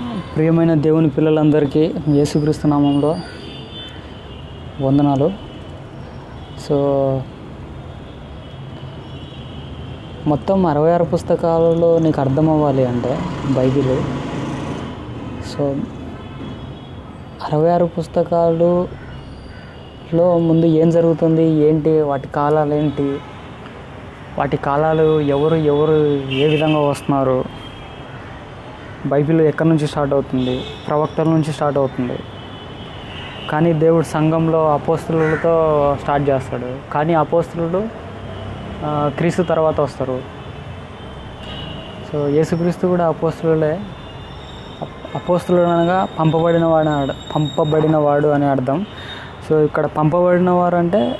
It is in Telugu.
ప్రియమైన దేవుని పిల్లలందరికీ యేసుక్రీస్తు నామంలో వందనాలు. సో మొత్తం అరవై ఆరు పుస్తకాలలో నీకు అర్థం అవ్వాలి అంటే బైబిల్. సో అరవై ఆరు పుస్తకాలులో ముందు ఏం జరుగుతుంది ఏంటి వాటి కాలాలు ఏంటి వాటి కాలాలు ఎవరు ఎవరు ఏ విధంగా వస్తున్నారు బైబిల్ ఎక్కడి నుంచి స్టార్ట్ అవుతుంది? ప్రవక్తల నుంచి స్టార్ట్ అవుతుంది. కానీ దేవుడు సంఘంలో అపోస్తులతో స్టార్ట్ చేస్తాడు. కానీ అపోస్తులు క్రీస్తు తర్వాత వస్తారు. సో యేసుక్రీస్తు కూడా అపోస్తులే అపోస్తులు అనగా పంపబడిన వాడు పంపబడిన వాడు అని అర్థం. సో ఇక్కడ పంపబడిన వారు అంటే